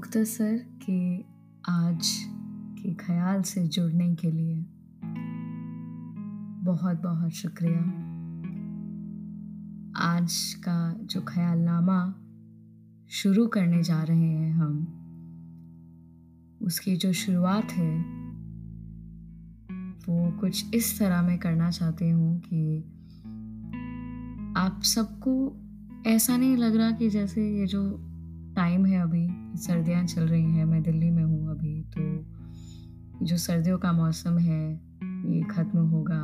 मुख्तसर के आज के ख्याल से जुड़ने के लिए बहुत बहुत शुक्रिया। आज का जो ख्यालनामा शुरू करने जा रहे हैं हम, उसकी जो शुरुआत है, वो कुछ इस तरह मैं करना चाहती हूँ कि आप सबको ऐसा नहीं लग रहा कि जैसे ये जो टाइम है अभी, सर्दियाँ चल रही हैं, मैं दिल्ली में हूँ अभी तो जो सर्दियों का मौसम है, ये ख़त्म होगा।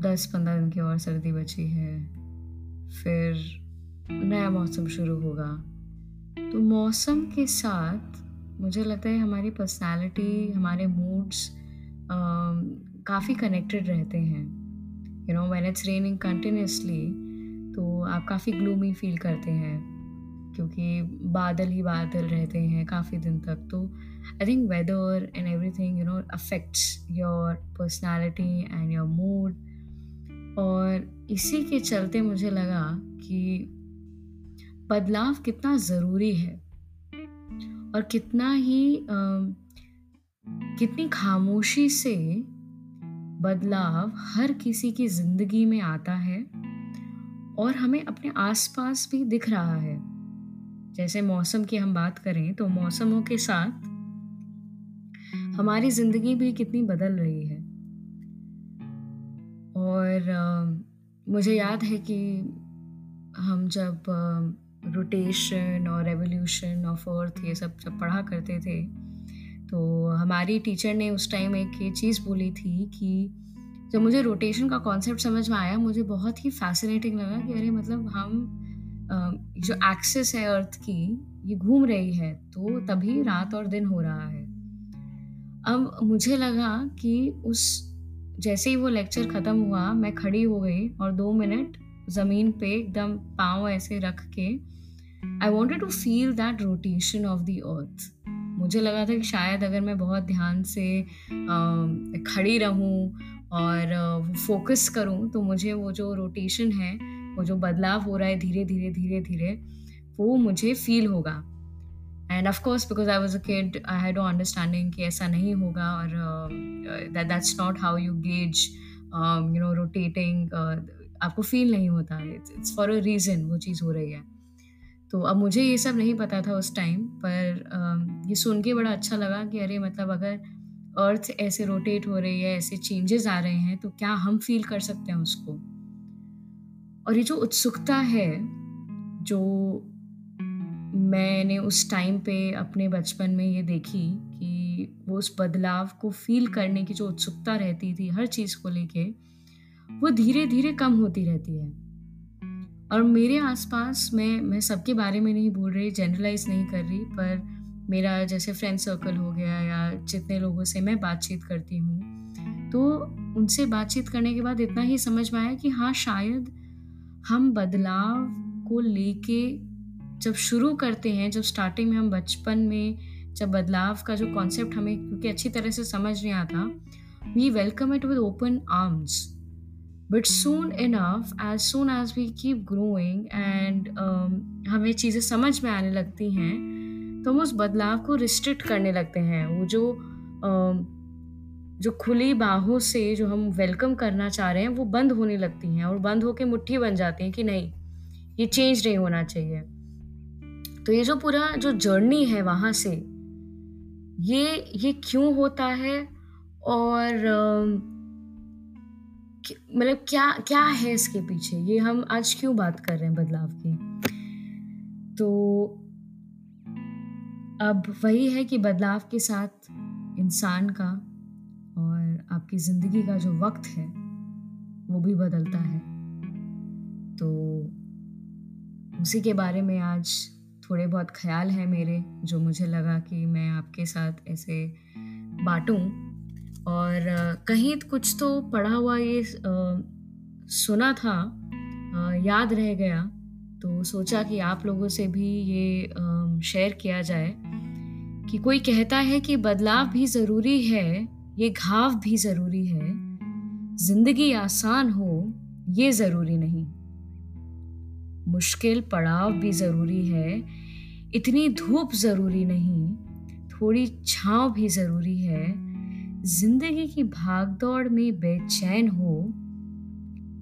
दस पंद्रह दिन की और सर्दी बची है, फिर नया मौसम शुरू होगा। तो मौसम के साथ मुझे लगता है हमारी पर्सनालिटी हमारे मूड्स काफ़ी कनेक्टेड रहते हैं। You know when it's raining continuously तो आप काफ़ी ग्लूमी फील करते हैं। क्योंकि बादल ही बादल रहते हैं काफ़ी दिन तक। तो I think weather and everything you know affects your personality and your mood और इसी के चलते मुझे लगा कि बदलाव कितना ज़रूरी है और कितना ही आ, कितनी खामोशी से बदलाव हर किसी की ज़िंदगी में आता है और हमें अपने आसपास भी दिख रहा है। जैसे मौसम की हम बात करें तो मौसमों के साथ हमारी ज़िंदगी भी कितनी बदल रही है। और आ, मुझे याद है कि हम जब रोटेशन और रेवोल्यूशन ऑफ़ अर्थ ये सब जब पढ़ा करते थे तो हमारी टीचर ने उस टाइम एक ये चीज़ बोली थी कि जब मुझे रोटेशन का कॉन्सेप्ट समझ में आया मुझे बहुत ही फैसिनेटिंग लगा कि अरे मतलब हम जो एक्सेस है अर्थ की, ये घूम रही है तो तभी रात और दिन हो रहा है। अब मुझे लगा कि उस, जैसे ही वो लेक्चर ख़त्म हुआ, मैं खड़ी हो गई और दो मिनट ज़मीन पे एकदम पाँव ऐसे रख के I wanted to feel that rotation of the earth मुझे लगा था कि शायद अगर मैं बहुत ध्यान से खड़ी रहूँ और फोकस करूँ तो मुझे वो जो रोटेशन है वो जो बदलाव हो रहा है धीरे धीरे धीरे धीरे वो मुझे फील होगा। And of course because I was a kid I had understanding कि ऐसा नहीं होगा और that that's not how you gauge you know rotating आपको फील नहीं होता। इट्स फॉर अ रीज़न वो चीज़ हो रही है। तो अब मुझे ये सब नहीं पता था उस टाइम पर uh, ये सुन के बड़ा अच्छा लगा कि अरे मतलब अगर अर्थ ऐसे रोटेट हो रही है ऐसे चेंजेस आ रहे हैं तो क्या हम फील कर सकते हैं उसको? और ये जो उत्सुकता है, जो मैंने उस टाइम पे अपने बचपन में ये देखी कि वो उस बदलाव को फील करने की जो उत्सुकता रहती थी हर चीज़ को लेके, वो धीरे धीरे कम होती रहती है। और मेरे आसपास मैं मैं सबके बारे में नहीं बोल रही जनरलाइज नहीं कर रही, पर मेरा जैसे फ्रेंड सर्कल हो गया या जितने लोगों से मैं बातचीत करती हूँ तो उनसे बातचीत करने के बाद इतना ही समझ में आया कि हाँ शायद हम बदलाव को लेके जब शुरू करते हैं, जब स्टार्टिंग में हम बचपन में जब बदलाव का जो कॉन्सेप्ट हमें, क्योंकि अच्छी तरह से समझ नहीं आता we welcome it with open arms but soon enough as soon as we keep growing and हमें चीज़ें समझ में आने लगती हैं तो हम उस बदलाव को रिस्ट्रिक्ट करने लगते हैं। वो जो जो खुली बाहों से जो हम वेलकम करना चाह रहे हैं, वो बंद होने लगती हैं और बंद होकर मुट्ठी बन जाती हैं कि नहीं, ये चेंज नहीं होना चाहिए। तो ये जो पूरा जो जर्नी है वहाँ से, ये ये क्यों होता है? और मतलब क्या क्या है इसके पीछे? ये हम आज क्यों बात कर रहे हैं बदलाव की? तो अब वही है कि बदलाव के साथ इंसान का आपकी ज़िंदगी का जो वक्त है, वो भी बदलता है। तो उसी के बारे में आज थोड़े बहुत ख्याल हैं मेरे, जो मुझे लगा कि मैं आपके साथ ऐसे बांटूं। और कहीं कुछ तो पढ़ा हुआ ये सुना था याद रह गया। तो सोचा कि आप लोगों से भी ये शेयर किया जाए कि कोई कहता है कि बदलाव भी ज़रूरी है ये घाव भी ज़रूरी है। ज़िंदगी आसान हो, ये ज़रूरी नहीं। मुश्किल, पड़ाव भी ज़रूरी है। इतनी धूप ज़रूरी नहीं, थोड़ी छाँव भी ज़रूरी है। ज़िंदगी की भागदौड़ में बेचैन हो,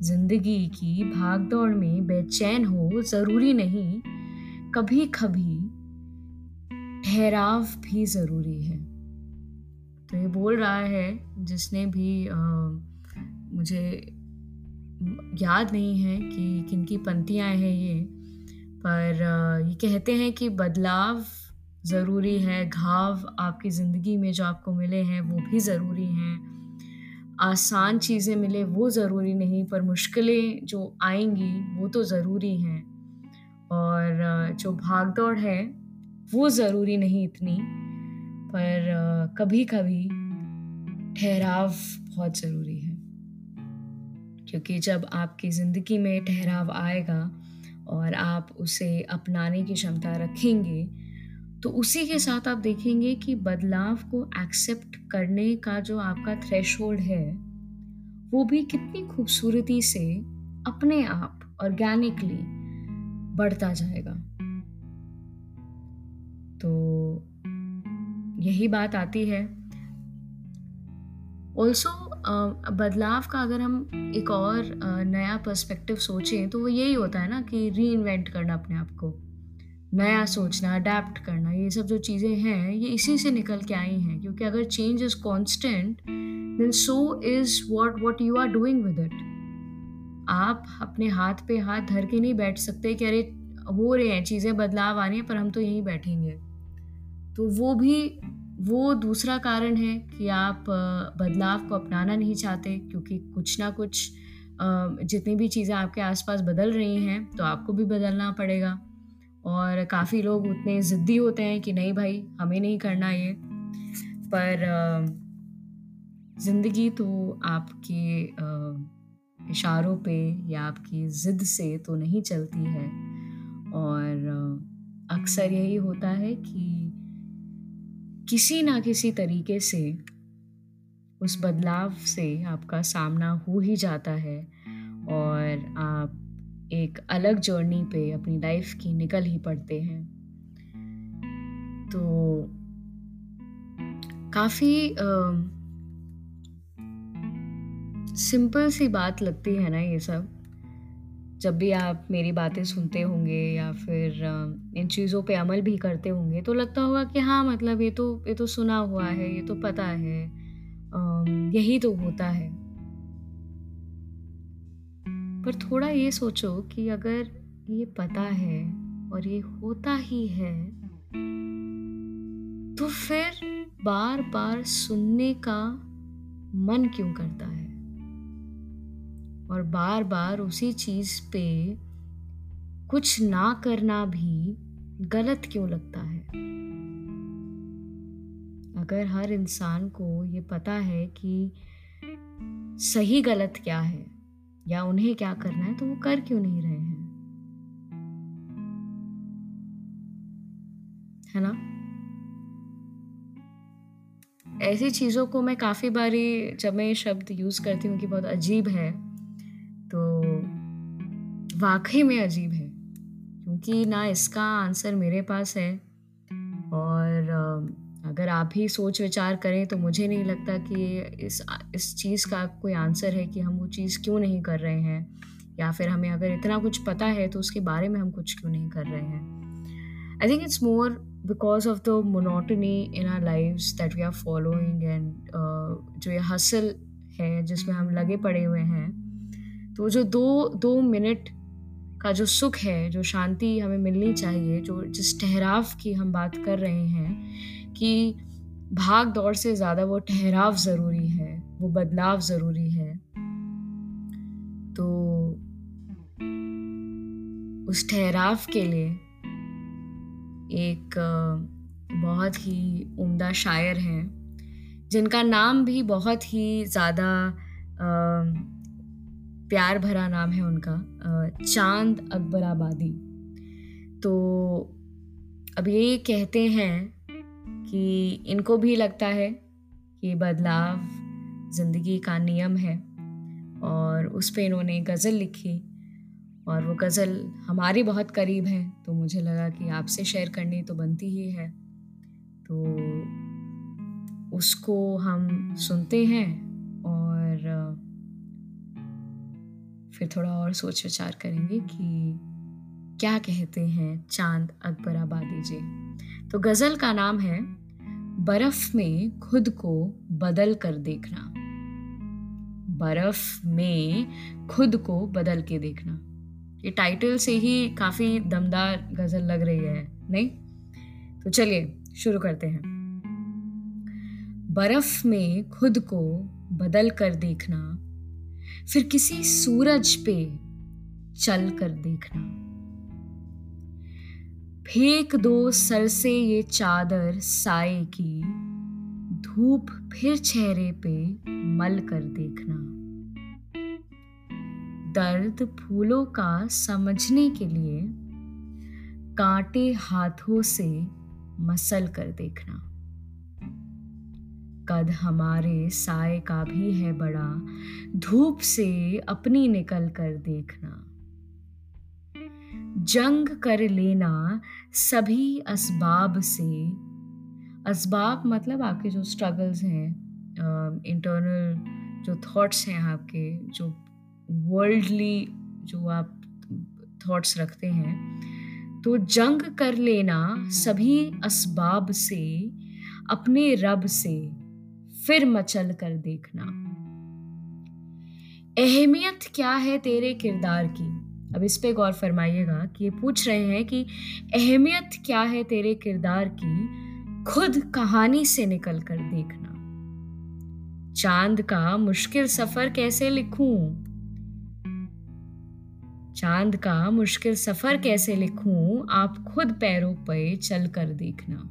ज़िंदगी की भागदौड़ में बेचैन हो ज़रूरी नहीं। कभी कभी ठहराव भी ज़रूरी है। तो ये बोल रहा है जिसने भी आ, मुझे याद नहीं है कि किन की पंक्तियाँ हैं ये पर ये कहते हैं कि बदलाव ज़रूरी है घाव आपकी ज़िंदगी में जो आपको मिले हैं वो भी ज़रूरी हैं। आसान चीज़ें मिले वो ज़रूरी नहीं पर मुश्किलें जो आएँगी वो तो ज़रूरी हैं। और जो भाग दौड़ है वो ज़रूरी नहीं इतनी। पर कभी कभी ठहराव बहुत ज़रूरी है। क्योंकि जब आपकी ज़िंदगी में ठहराव आएगा और आप उसे अपनाने की क्षमता रखेंगे तो उसी के साथ आप देखेंगे कि बदलाव को एक्सेप्ट करने का जो आपका थ्रेश है, वो भी कितनी खूबसूरती से अपने आप ऑर्गेनिकली बढ़ता जाएगा। यही बात आती है। ऑल्सो बदलाव का अगर हम एक और नया पर्सपेक्टिव सोचें तो वो यही होता है ना कि री इन्वेंट करना अपने आप को। नया सोचना अडेप्ट करना, ये सब जो चीज़ें हैं, ये इसी से निकल के आई हैं, क्योंकि अगर change is constant then so is what what you are doing with it आप अपने हाथ पे हाथ धर के नहीं बैठ सकते कि अरे, हो रहे हैं, चीज़ें बदलाव आ रही हैं, पर हम तो यहीं बैठेंगे। तो वो भी वो दूसरा कारण है कि आप बदलाव को अपनाना नहीं चाहते, क्योंकि कुछ ना कुछ जितनी भी चीज़ें आपके आसपास बदल रही हैं तो आपको भी बदलना पड़ेगा। और काफ़ी लोग उतने ज़िद्दी होते हैं कि नहीं भाई, हमें नहीं करना ये। पर ज़िंदगी तो आपके इशारों पे या आपकी ज़िद से तो नहीं चलती है। और अक्सर यही होता है कि किसी ना किसी तरीके से उस बदलाव से आपका सामना हो ही जाता है और आप एक अलग जर्नी पे अपनी लाइफ की निकल ही पड़ते हैं। तो काफ़ी सिंपल सी बात लगती है ना ये सब। जब भी आप मेरी बातें सुनते होंगे या फिर इन चीज़ों पे अमल भी करते होंगे तो लगता होगा कि हाँ मतलब ये तो ये तो सुना हुआ है, ये तो पता है यही तो होता है। पर थोड़ा ये सोचो कि अगर ये पता है और ये होता ही है तो फिर बार बार सुनने का मन क्यों करता है? और बार बार उसी चीज़ पे कुछ ना करना भी गलत क्यों लगता है? अगर हर इंसान को ये पता है कि सही गलत क्या है या उन्हें क्या करना है तो वो कर क्यों नहीं रहे हैं? है ना? ऐसी चीज़ों को मैं काफ़ी बारी जब मैं ये शब्द यूज़ करती हूँ कि बहुत अजीब है तो वाकई में अजीब है, क्योंकि ना इसका आंसर मेरे पास है। और अगर आप ही सोच विचार करें तो मुझे नहीं लगता कि इस इस चीज़ का कोई आंसर है कि हम वो चीज़ क्यों नहीं कर रहे हैं। या फिर हमें अगर इतना कुछ पता है तो उसके बारे में हम कुछ क्यों नहीं कर रहे हैं। I think it's more because of the monotony in our life that we are following and जो ये हसल है जिसमें हम लगे पड़े हुए हैं तो जो दो दो मिनट का जो सुख है, जो शांति हमें मिलनी चाहिए, जो जिस ठहराव की हम बात कर रहे हैं कि भाग दौड़ से ज़्यादा वो ठहराव ज़रूरी है, वो बदलाव ज़रूरी है। तो उस ठहराव के लिए एक बहुत ही उम्दा शायर हैं, जिनका नाम भी बहुत ही ज़्यादा प्यार भरा नाम है उनका चाँद अकबर आबादी तो अब ये कहते हैं कि इनको भी लगता है कि बदलाव ज़िंदगी का नियम है और उस पर इन्होंने गज़ल लिखी और वो गज़ल हमारी बहुत करीब है तो मुझे लगा कि आपसे शेयर करनी तो बनती ही है। तो उसको हम सुनते हैं। फिर थोड़ा और सोच विचार करेंगे कि क्या कहते हैं चाँद अकबर आबादी जी। तो गज़ल का नाम है, बर्फ़ में खुद को बदल कर देखना। बर्फ़ में खुद को बदल के देखना। ये टाइटल से ही काफ़ी दमदार गज़ल लग रही है, नहीं? तो चलिए, शुरू करते हैं। बर्फ़ में खुद को बदल कर देखना फिर किसी सूरज पे चल कर देखना। फेंक दो सर से ये चादर साए की, धूप फिर चेहरे पे मल कर देखना। दर्द फूलों का समझने के लिए कांटे हाथों से मसल कर देखना। कद हमारे साय का भी है बड़ा धूप से अपनी निकल कर देखना। जंग कर लेना सभी असबाब से। असबाब मतलब आपके जो स्ट्रगल्स हैं इंटरनल जो थॉट्स हैं आपके जो वर्ल्डली जो आप थॉट्स रखते हैं तो जंग कर लेना सभी असबाब से अपने रब से। फिर मचल कर देखना। अहमियत क्या है तेरे किरदार की? अब इस पे गौर फरमाइएगा कि ये पूछ रहे हैं कि अहमियत क्या है तेरे किरदार की? खुद कहानी से निकल कर देखना। चाँद का मुश्किल सफ़र कैसे लिखूं? चाँद का मुश्किल सफ़र कैसे लिखूं? आप खुद पैरों पे चल कर देखना।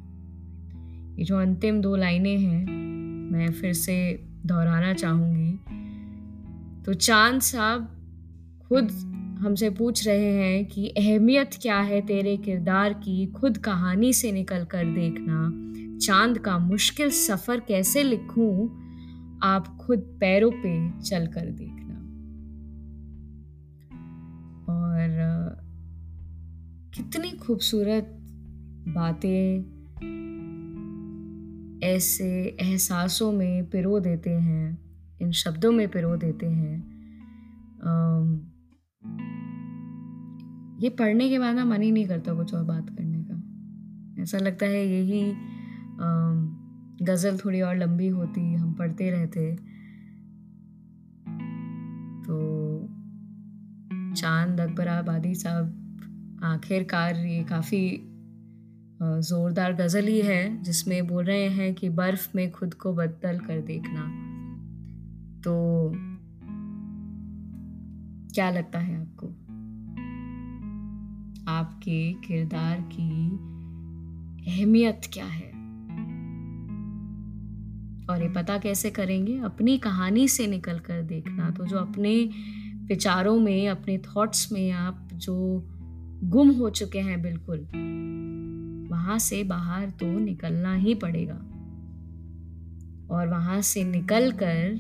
ये जो अंतिम दो लाइनें हैं मैं फिर से दोहराना चाहूँगी। तो चाँद साहब खुद हमसे पूछ रहे हैं कि अहमियत क्या है तेरे किरदार की खुद कहानी से निकल कर देखना। चाँद का मुश्किल सफ़र कैसे लिखूं, आप खुद पैरों पे चल कर देखना। और, कितनी खूबसूरत बातें ऐसे एहसासों में पिरो देते हैं, इन शब्दों में पिरो देते हैं। ये पढ़ने के बाद ना मन ही नहीं करता कुछ और बात करने का। ऐसा लगता है यही गज़ल थोड़ी और लंबी होती, हम पढ़ते रहते। तो चाँद अकबर आबादी साहब, आखिरकार ये काफ़ी ज़ोरदार गज़ल ही है, जिसमें बोल रहे हैं कि बर्फ़ में खुद को बदल कर देखना। तो क्या लगता है आपको? आपके किरदार की अहमियत क्या है? और ये पता कैसे करेंगे? अपनी कहानी से निकल कर देखना। तो जो अपने विचारों में, अपने थॉट्स में आप जो गुम हो चुके हैं, बिल्कुल वहाँ से बाहर तो निकलना ही पड़ेगा। और वहाँ से निकल कर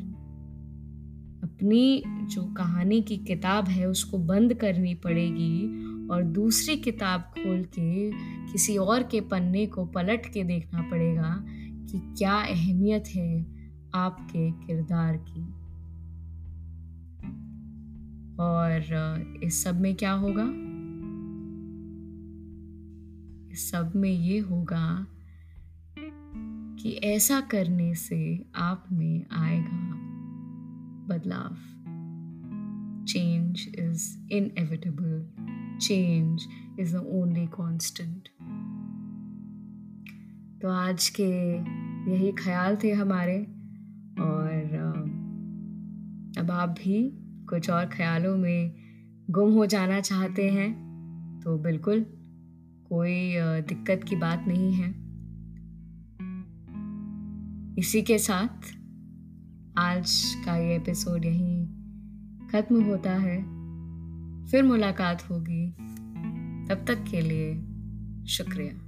अपनी जो कहानी की किताब है उसको बंद करनी पड़ेगी और दूसरी किताब खोल के किसी और के पन्ने को पलट के देखना पड़ेगा कि क्या अहमियत है आपके किरदार की। और इस सब में क्या होगा? सब में ये होगा कि ऐसा करने से आप में आएगा बदलाव। Change is inevitable change is the only constant तो आज के यही ख्याल थे हमारे और अब आप भी कुछ और ख्यालों में गुम हो जाना चाहते हैं तो बिल्कुल कोई दिक्कत की बात नहीं है। इसी के साथ, आज का ये एपिसोड यहीं ख़त्म होता है। फिर मुलाकात होगी। तब तक के लिए शुक्रिया।